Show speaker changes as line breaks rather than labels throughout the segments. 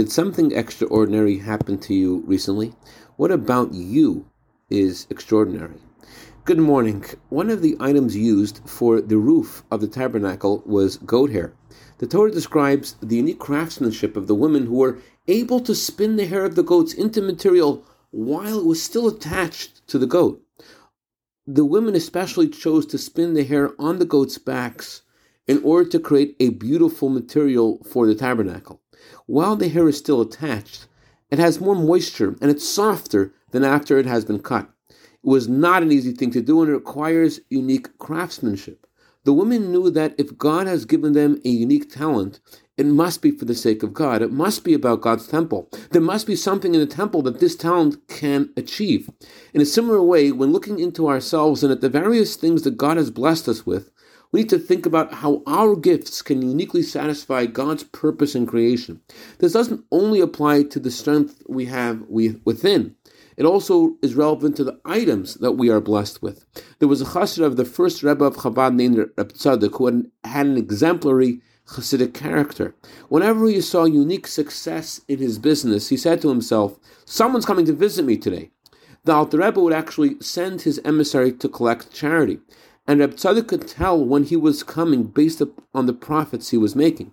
Did something extraordinary happen to you recently? What about you is extraordinary? Good morning. One of the items used for the roof of the tabernacle was goat hair. The Torah describes the unique craftsmanship of the women who were able to spin the hair of the goats into material while it was still attached to the goat. The women especially chose to spin the hair on the goats' backs in order to create a beautiful material for the tabernacle. While the hair is still attached, it has more moisture and it's softer than after it has been cut. It was not an easy thing to do and it requires unique craftsmanship. The women knew that if God has given them a unique talent, it must be for the sake of God. It must be about God's temple. There must be something in the temple that this talent can achieve. In a similar way, when looking into ourselves and at the various things that God has blessed us with, we need to think about how our gifts can uniquely satisfy God's purpose in creation. This doesn't only apply to the strength we have within. It also is relevant to the items that we are blessed with. There was a chassid of the first Rebbe of Chabad named Reb Tzadok who had an exemplary Hasidic character. Whenever he saw unique success in his business, he said to himself, Someone's coming to visit me today. The Alter Rebbe would actually send his emissary to collect charity and Reb Tzadok could tell when he was coming based on the profits he was making.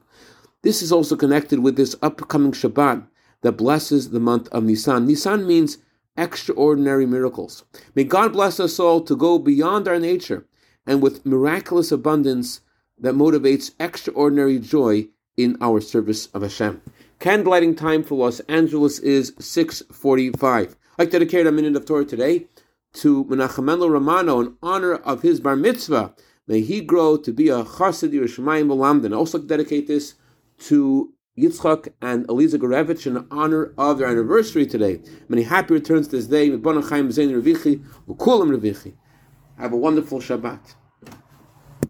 This is also connected with this upcoming Shabbat that blesses the month of Nisan. Nisan means extraordinary miracles. May God bless us all to go beyond our nature and with miraculous abundance that motivates extraordinary joy in our service of Hashem. Candlelighting time for Los Angeles is 645. I'd like to dedicate a minute of Torah today to Menachem Romano in honor of his bar mitzvah. May he grow to be a chassid yerei Shamayim v'lamdan. Also dedicate this to Yitzchak and Eliza Gorevich in honor of their anniversary today. Many happy returns to this day. Have a wonderful Shabbat.